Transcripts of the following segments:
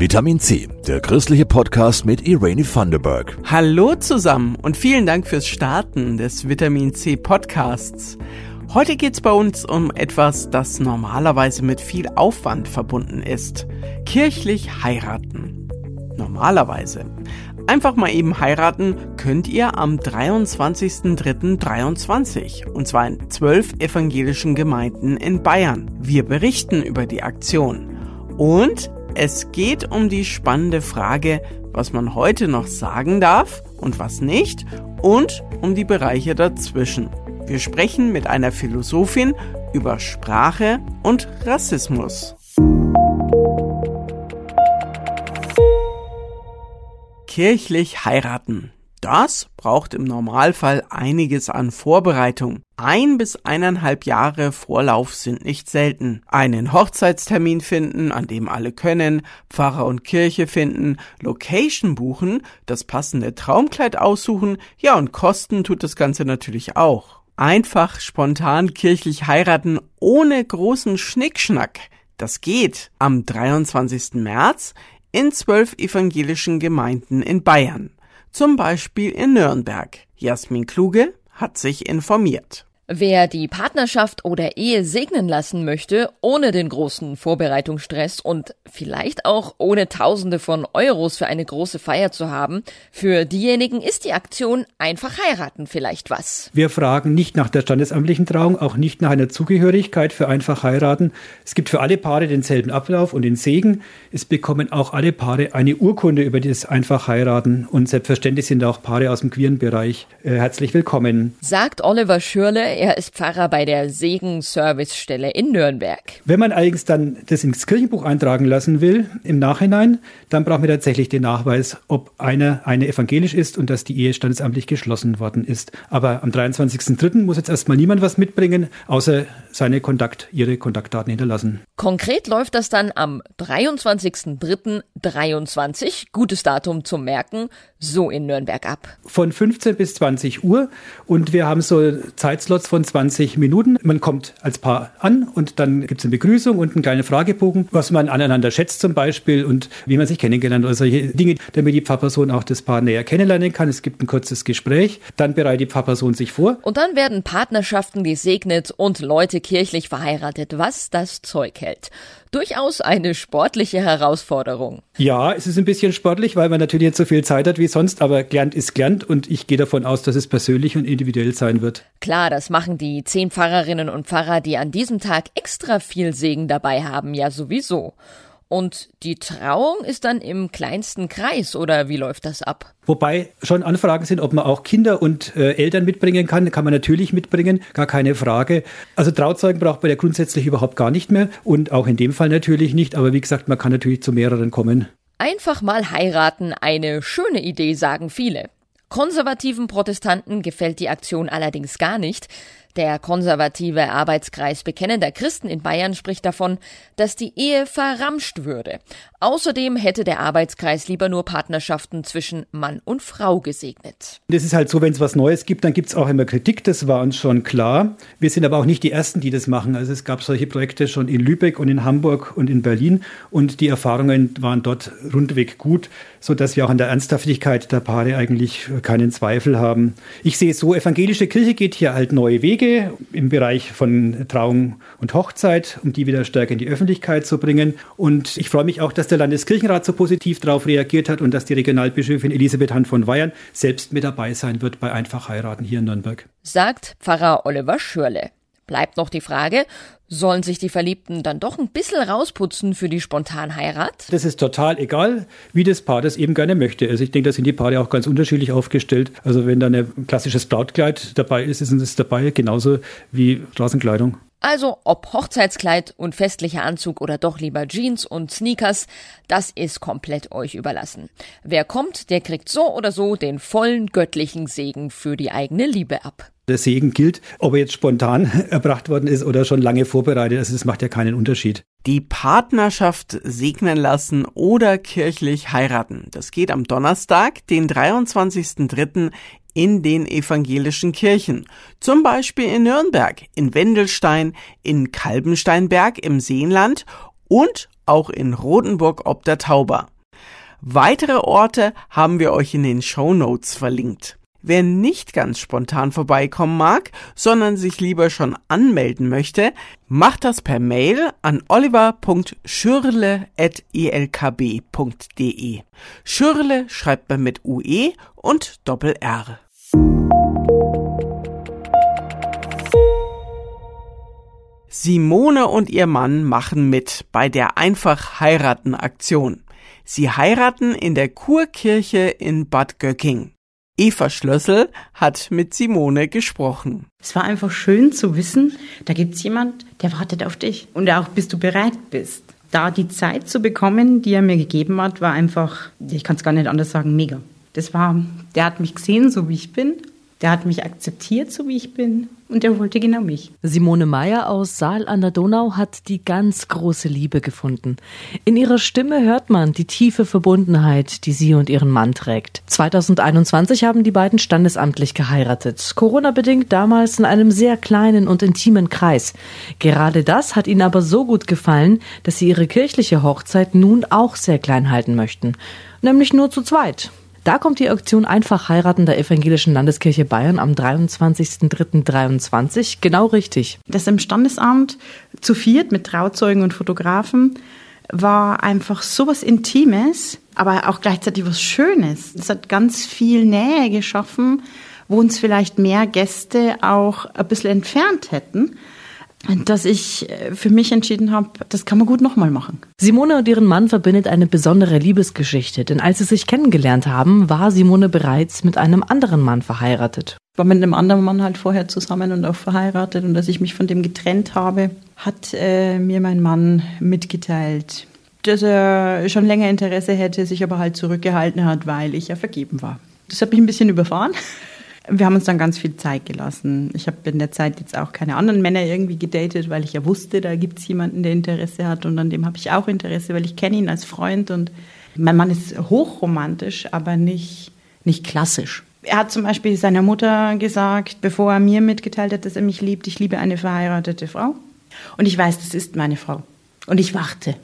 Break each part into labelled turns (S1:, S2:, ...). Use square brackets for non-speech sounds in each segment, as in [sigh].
S1: Vitamin C, der christliche Podcast mit Irene Thunderberg.
S2: Hallo zusammen und vielen Dank fürs Starten des Vitamin C Podcasts. Heute geht's bei uns um etwas, das normalerweise mit viel Aufwand verbunden ist. Kirchlich heiraten. Normalerweise. Einfach mal eben heiraten könnt ihr am 23.03.23 und zwar in zwölf evangelischen Gemeinden in Bayern. Wir berichten über die Aktion. Und es geht um die spannende Frage, was man heute noch sagen darf und was nicht und um die Bereiche dazwischen. Wir sprechen mit einer Philosophin über Sprache und Rassismus. Kirchlich heiraten. Das braucht im Normalfall einiges an Vorbereitung. Ein bis eineinhalb Jahre Vorlauf sind nicht selten. Einen Hochzeitstermin finden, an dem alle können, Pfarrer und Kirche finden, Location buchen, das passende Traumkleid aussuchen, ja und kosten tut das Ganze natürlich auch. Einfach spontan kirchlich heiraten ohne großen Schnickschnack. Das geht am 23. März in zwölf evangelischen Gemeinden in Bayern, zum Beispiel in Nürnberg. Jasmin Kluge hat sich informiert.
S3: Wer die Partnerschaft oder Ehe segnen lassen möchte, ohne den großen Vorbereitungsstress und vielleicht auch ohne Tausende von Euros für eine große Feier zu haben, für diejenigen ist die Aktion einfach heiraten vielleicht was.
S4: Wir fragen nicht nach der standesamtlichen Trauung, auch nicht nach einer Zugehörigkeit für einfach heiraten. Es gibt für alle Paare denselben Ablauf und den Segen. Es bekommen auch alle Paare eine Urkunde über das einfach heiraten und selbstverständlich sind auch Paare aus dem queeren Bereich äh, herzlich willkommen.
S3: Sagt Oliver Schürle, er ist Pfarrer bei der Segen-Servicestelle in Nürnberg.
S4: Wenn man allerdings dann das ins Kirchenbuch eintragen lassen will, im Nachhinein, dann braucht man tatsächlich den Nachweis, ob einer eine evangelisch ist und dass die Ehe standesamtlich geschlossen worden ist. Aber am 23.03. muss jetzt erstmal niemand was mitbringen, außer seine Kontakt, ihre Kontaktdaten hinterlassen.
S3: Konkret läuft das dann am 23.03.23, gutes Datum zum Merken, so in Nürnberg ab.
S4: Von 15 bis 20 Uhr und wir haben so Zeitslots von 20 Minuten. Man kommt als Paar an und dann gibt es eine Begrüßung und einen kleinen Fragebogen, was man aneinander schätzt zum Beispiel und wie man sich kennengelernt oder solche Dinge, damit die Pfarrperson auch das Paar näher kennenlernen kann. Es gibt ein kurzes Gespräch, dann bereitet die Pfarrperson sich vor.
S3: Und dann werden Partnerschaften gesegnet und Leute kirchlich verheiratet, was das Zeug hält durchaus eine sportliche Herausforderung.
S4: Ja, es ist ein bisschen sportlich, weil man natürlich nicht so viel Zeit hat wie sonst, aber gelernt ist gelernt und ich gehe davon aus, dass es persönlich und individuell sein wird.
S3: Klar, das machen die zehn Pfarrerinnen und Pfarrer, die an diesem Tag extra viel Segen dabei haben, ja sowieso. Und die Trauung ist dann im kleinsten Kreis oder wie läuft das ab?
S4: Wobei schon Anfragen sind, ob man auch Kinder und äh, Eltern mitbringen kann. Kann man natürlich mitbringen, gar keine Frage. Also Trauzeugen braucht man ja grundsätzlich überhaupt gar nicht mehr und auch in dem Fall natürlich nicht. Aber wie gesagt, man kann natürlich zu mehreren kommen.
S3: Einfach mal heiraten, eine schöne Idee, sagen viele. Konservativen Protestanten gefällt die Aktion allerdings gar nicht. Der konservative Arbeitskreis bekennender Christen in Bayern spricht davon, dass die Ehe verramscht würde. Außerdem hätte der Arbeitskreis lieber nur Partnerschaften zwischen Mann und Frau gesegnet.
S4: Das ist halt so, wenn es was Neues gibt, dann gibt es auch immer Kritik, das war uns schon klar. Wir sind aber auch nicht die Ersten, die das machen. Also es gab solche Projekte schon in Lübeck und in Hamburg und in Berlin und die Erfahrungen waren dort rundweg gut, sodass wir auch an der Ernsthaftigkeit der Paare eigentlich keinen Zweifel haben. Ich sehe es so, evangelische Kirche geht hier halt neue Wege im Bereich von Trauung und Hochzeit, um die wieder stärker in die Öffentlichkeit zu bringen. Und ich freue mich auch, dass der Landeskirchenrat so positiv darauf reagiert hat und dass die Regionalbischöfin Elisabeth Hand von Weyern selbst mit dabei sein wird bei Einfach heiraten hier in Nürnberg.
S3: Sagt Pfarrer Oliver Schürle. Bleibt noch die Frage, sollen sich die Verliebten dann doch ein bisschen rausputzen für die Spontanheirat?
S4: Das ist total egal, wie das Paar das eben gerne möchte. Also ich denke, da sind die Paare auch ganz unterschiedlich aufgestellt. Also wenn da ein klassisches Brautkleid dabei ist, ist es dabei, genauso wie Straßenkleidung.
S3: Also ob Hochzeitskleid und festlicher Anzug oder doch lieber Jeans und Sneakers, das ist komplett euch überlassen. Wer kommt, der kriegt so oder so den vollen göttlichen Segen für die eigene Liebe ab.
S4: Der Segen gilt, ob er jetzt spontan [laughs] erbracht worden ist oder schon lange vorbereitet. Also das macht ja keinen Unterschied.
S2: Die Partnerschaft segnen lassen oder kirchlich heiraten. Das geht am Donnerstag, den 23.03 in den evangelischen Kirchen, zum Beispiel in Nürnberg, in Wendelstein, in Kalbensteinberg im Seenland und auch in Rotenburg ob der Tauber. Weitere Orte haben wir euch in den Show Notes verlinkt. Wer nicht ganz spontan vorbeikommen mag, sondern sich lieber schon anmelden möchte, macht das per Mail an oliver.schürle.elkb.de. Schürle schreibt man mit UE und Doppel R. Simone und ihr Mann machen mit bei der Einfach heiraten Aktion. Sie heiraten in der Kurkirche in Bad Göcking. Eva Schlössel hat mit Simone gesprochen.
S5: Es war einfach schön zu wissen, da gibt's jemand, der wartet auf dich und auch bis du bereit bist. Da die Zeit zu bekommen, die er mir gegeben hat, war einfach, ich kann es gar nicht anders sagen, mega. Das war, der hat mich gesehen, so wie ich bin der hat mich akzeptiert, so wie ich bin. Und er wollte genau mich.
S6: Simone Meyer aus Saal an der Donau hat die ganz große Liebe gefunden. In ihrer Stimme hört man die tiefe Verbundenheit, die sie und ihren Mann trägt. 2021 haben die beiden standesamtlich geheiratet. Corona-bedingt damals in einem sehr kleinen und intimen Kreis. Gerade das hat ihnen aber so gut gefallen, dass sie ihre kirchliche Hochzeit nun auch sehr klein halten möchten. Nämlich nur zu zweit. Da kommt die Aktion Einfach heiraten der Evangelischen Landeskirche Bayern am 23.03.23 genau richtig.
S5: Das im Standesamt zu viert mit Trauzeugen und Fotografen war einfach sowas Intimes, aber auch gleichzeitig was Schönes. Es hat ganz viel Nähe geschaffen, wo uns vielleicht mehr Gäste auch ein bisschen entfernt hätten dass ich äh, für mich entschieden habe, das kann man gut nochmal machen.
S6: Simone und ihren Mann verbindet eine besondere Liebesgeschichte, denn als sie sich kennengelernt haben, war Simone bereits mit einem anderen Mann verheiratet.
S5: War mit einem anderen Mann halt vorher zusammen und auch verheiratet und dass ich mich von dem getrennt habe, hat äh, mir mein Mann mitgeteilt, dass er schon länger Interesse hätte, sich aber halt zurückgehalten hat, weil ich ja vergeben war. Das hat mich ein bisschen überfahren. Wir haben uns dann ganz viel Zeit gelassen. Ich habe in der Zeit jetzt auch keine anderen Männer irgendwie gedatet, weil ich ja wusste, da gibt es jemanden, der Interesse hat und an dem habe ich auch Interesse, weil ich kenne ihn als Freund und mein Mann ist hochromantisch, aber nicht, nicht klassisch. Er hat zum Beispiel seiner Mutter gesagt, bevor er mir mitgeteilt hat, dass er mich liebt, ich liebe eine verheiratete Frau. Und ich weiß, das ist meine Frau. Und ich warte.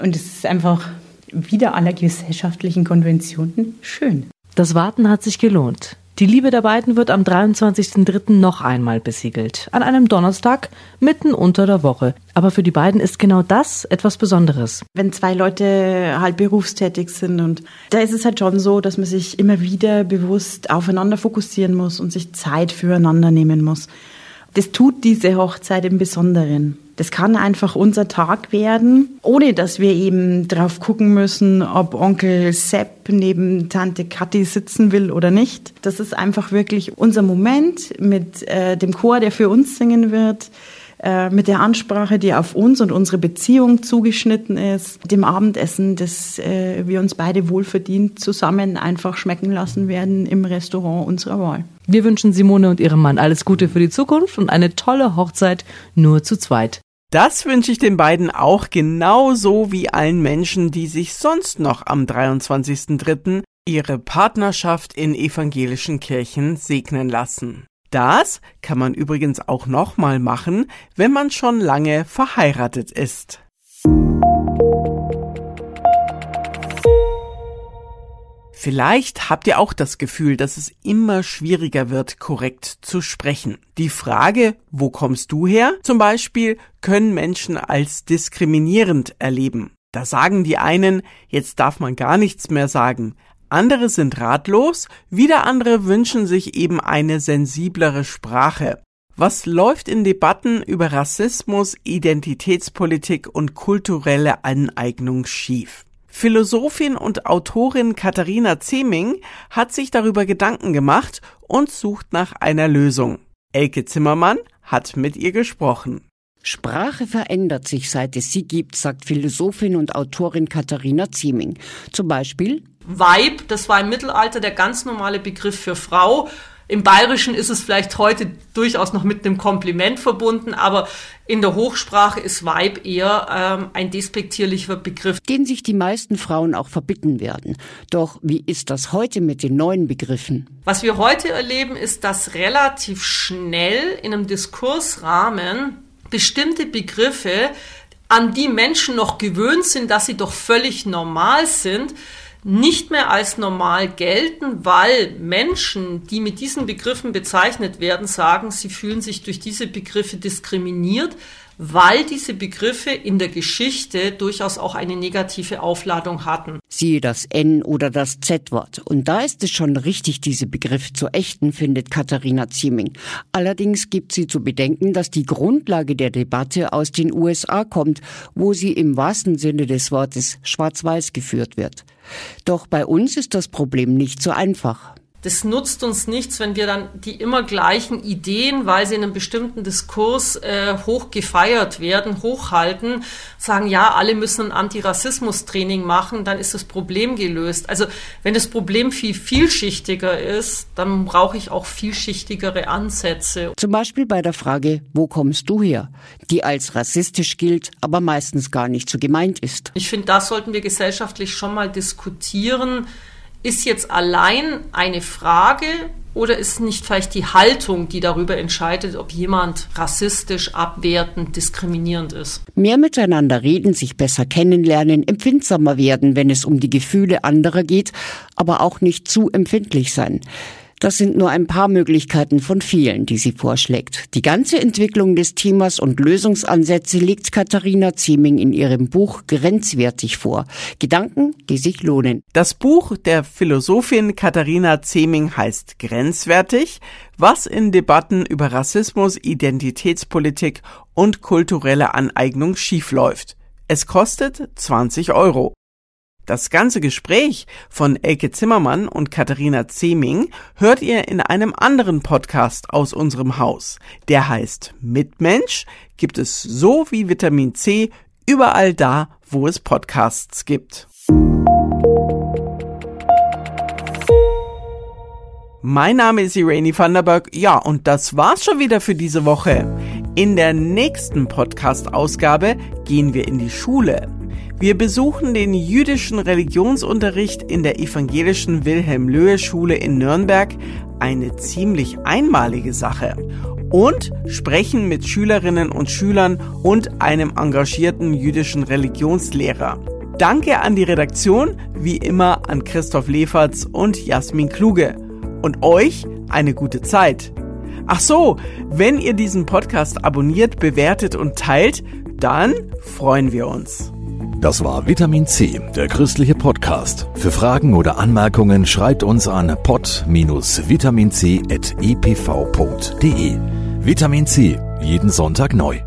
S5: Und es ist einfach wieder aller gesellschaftlichen Konventionen schön.
S6: Das Warten hat sich gelohnt. Die Liebe der beiden wird am 23.03. noch einmal besiegelt. An einem Donnerstag, mitten unter der Woche. Aber für die beiden ist genau das etwas Besonderes.
S5: Wenn zwei Leute halt berufstätig sind und da ist es halt schon so, dass man sich immer wieder bewusst aufeinander fokussieren muss und sich Zeit füreinander nehmen muss. Das tut diese Hochzeit im Besonderen. Das kann einfach unser Tag werden, ohne dass wir eben drauf gucken müssen, ob Onkel Sepp neben Tante Kathi sitzen will oder nicht. Das ist einfach wirklich unser Moment mit äh, dem Chor, der für uns singen wird äh, mit der Ansprache, die auf uns und unsere Beziehung zugeschnitten ist, dem Abendessen, das äh, wir uns beide wohlverdient zusammen einfach schmecken lassen werden im Restaurant unserer Wahl.
S6: Wir wünschen Simone und ihrem Mann alles Gute für die Zukunft und eine tolle Hochzeit nur zu zweit.
S2: Das wünsche ich den beiden auch genauso wie allen Menschen, die sich sonst noch am 23.03. ihre Partnerschaft in evangelischen Kirchen segnen lassen. Das kann man übrigens auch nochmal machen, wenn man schon lange verheiratet ist. Vielleicht habt ihr auch das Gefühl, dass es immer schwieriger wird, korrekt zu sprechen. Die Frage, wo kommst du her, zum Beispiel, können Menschen als diskriminierend erleben. Da sagen die einen, jetzt darf man gar nichts mehr sagen. Andere sind ratlos, wieder andere wünschen sich eben eine sensiblere Sprache. Was läuft in Debatten über Rassismus, Identitätspolitik und kulturelle Aneignung schief? Philosophin und Autorin Katharina Zeming hat sich darüber Gedanken gemacht und sucht nach einer Lösung. Elke Zimmermann hat mit ihr gesprochen.
S7: Sprache verändert sich, seit es sie gibt, sagt Philosophin und Autorin Katharina Zieming. Zum Beispiel
S8: Weib, das war im Mittelalter der ganz normale Begriff für Frau. Im Bayerischen ist es vielleicht heute durchaus noch mit einem Kompliment verbunden, aber in der Hochsprache ist Weib eher ähm, ein despektierlicher Begriff.
S7: Den sich die meisten Frauen auch verbitten werden. Doch wie ist das heute mit den neuen Begriffen?
S8: Was wir heute erleben, ist, dass relativ schnell in einem Diskursrahmen bestimmte Begriffe an die Menschen noch gewöhnt sind, dass sie doch völlig normal sind, nicht mehr als normal gelten, weil Menschen, die mit diesen Begriffen bezeichnet werden, sagen, sie fühlen sich durch diese Begriffe diskriminiert, weil diese Begriffe in der Geschichte durchaus auch eine negative Aufladung hatten.
S7: Siehe das N oder das Z-Wort. Und da ist es schon richtig, diese Begriffe zu ächten, findet Katharina Zieming. Allerdings gibt sie zu bedenken, dass die Grundlage der Debatte aus den USA kommt, wo sie im wahrsten Sinne des Wortes schwarz-weiß geführt wird. Doch bei uns ist das Problem nicht so einfach
S8: das nutzt uns nichts, wenn wir dann die immer gleichen Ideen, weil sie in einem bestimmten Diskurs äh, hoch gefeiert werden, hochhalten, sagen, ja, alle müssen ein Antirassismus-Training machen, dann ist das Problem gelöst. Also wenn das Problem viel vielschichtiger ist, dann brauche ich auch vielschichtigere Ansätze.
S7: Zum Beispiel bei der Frage, wo kommst du her? Die als rassistisch gilt, aber meistens gar nicht so gemeint ist.
S8: Ich finde, da sollten wir gesellschaftlich schon mal diskutieren, ist jetzt allein eine Frage oder ist nicht vielleicht die Haltung, die darüber entscheidet, ob jemand rassistisch, abwertend, diskriminierend ist?
S7: Mehr miteinander reden, sich besser kennenlernen, empfindsamer werden, wenn es um die Gefühle anderer geht, aber auch nicht zu empfindlich sein. Das sind nur ein paar Möglichkeiten von vielen, die sie vorschlägt. Die ganze Entwicklung des Themas und Lösungsansätze legt Katharina Zieming in ihrem Buch Grenzwertig vor. Gedanken, die sich lohnen.
S2: Das Buch der Philosophin Katharina Zieming heißt Grenzwertig, was in Debatten über Rassismus, Identitätspolitik und kulturelle Aneignung schiefläuft. Es kostet 20 Euro. Das ganze Gespräch von Elke Zimmermann und Katharina Zeming hört ihr in einem anderen Podcast aus unserem Haus. Der heißt Mitmensch, gibt es so wie Vitamin C überall da, wo es Podcasts gibt. Mein Name ist Irene Vanderberg. Ja, und das war's schon wieder für diese Woche. In der nächsten Podcast-Ausgabe gehen wir in die Schule. Wir besuchen den jüdischen Religionsunterricht in der evangelischen Wilhelm-Löhe-Schule in Nürnberg, eine ziemlich einmalige Sache, und sprechen mit Schülerinnen und Schülern und einem engagierten jüdischen Religionslehrer. Danke an die Redaktion, wie immer an Christoph Leferz und Jasmin Kluge. Und euch eine gute Zeit. Ach so, wenn ihr diesen Podcast abonniert, bewertet und teilt, dann freuen wir uns.
S1: Das war Vitamin C, der christliche Podcast. Für Fragen oder Anmerkungen schreibt uns an pod-vitaminc.epv.de. Vitamin C, jeden Sonntag neu.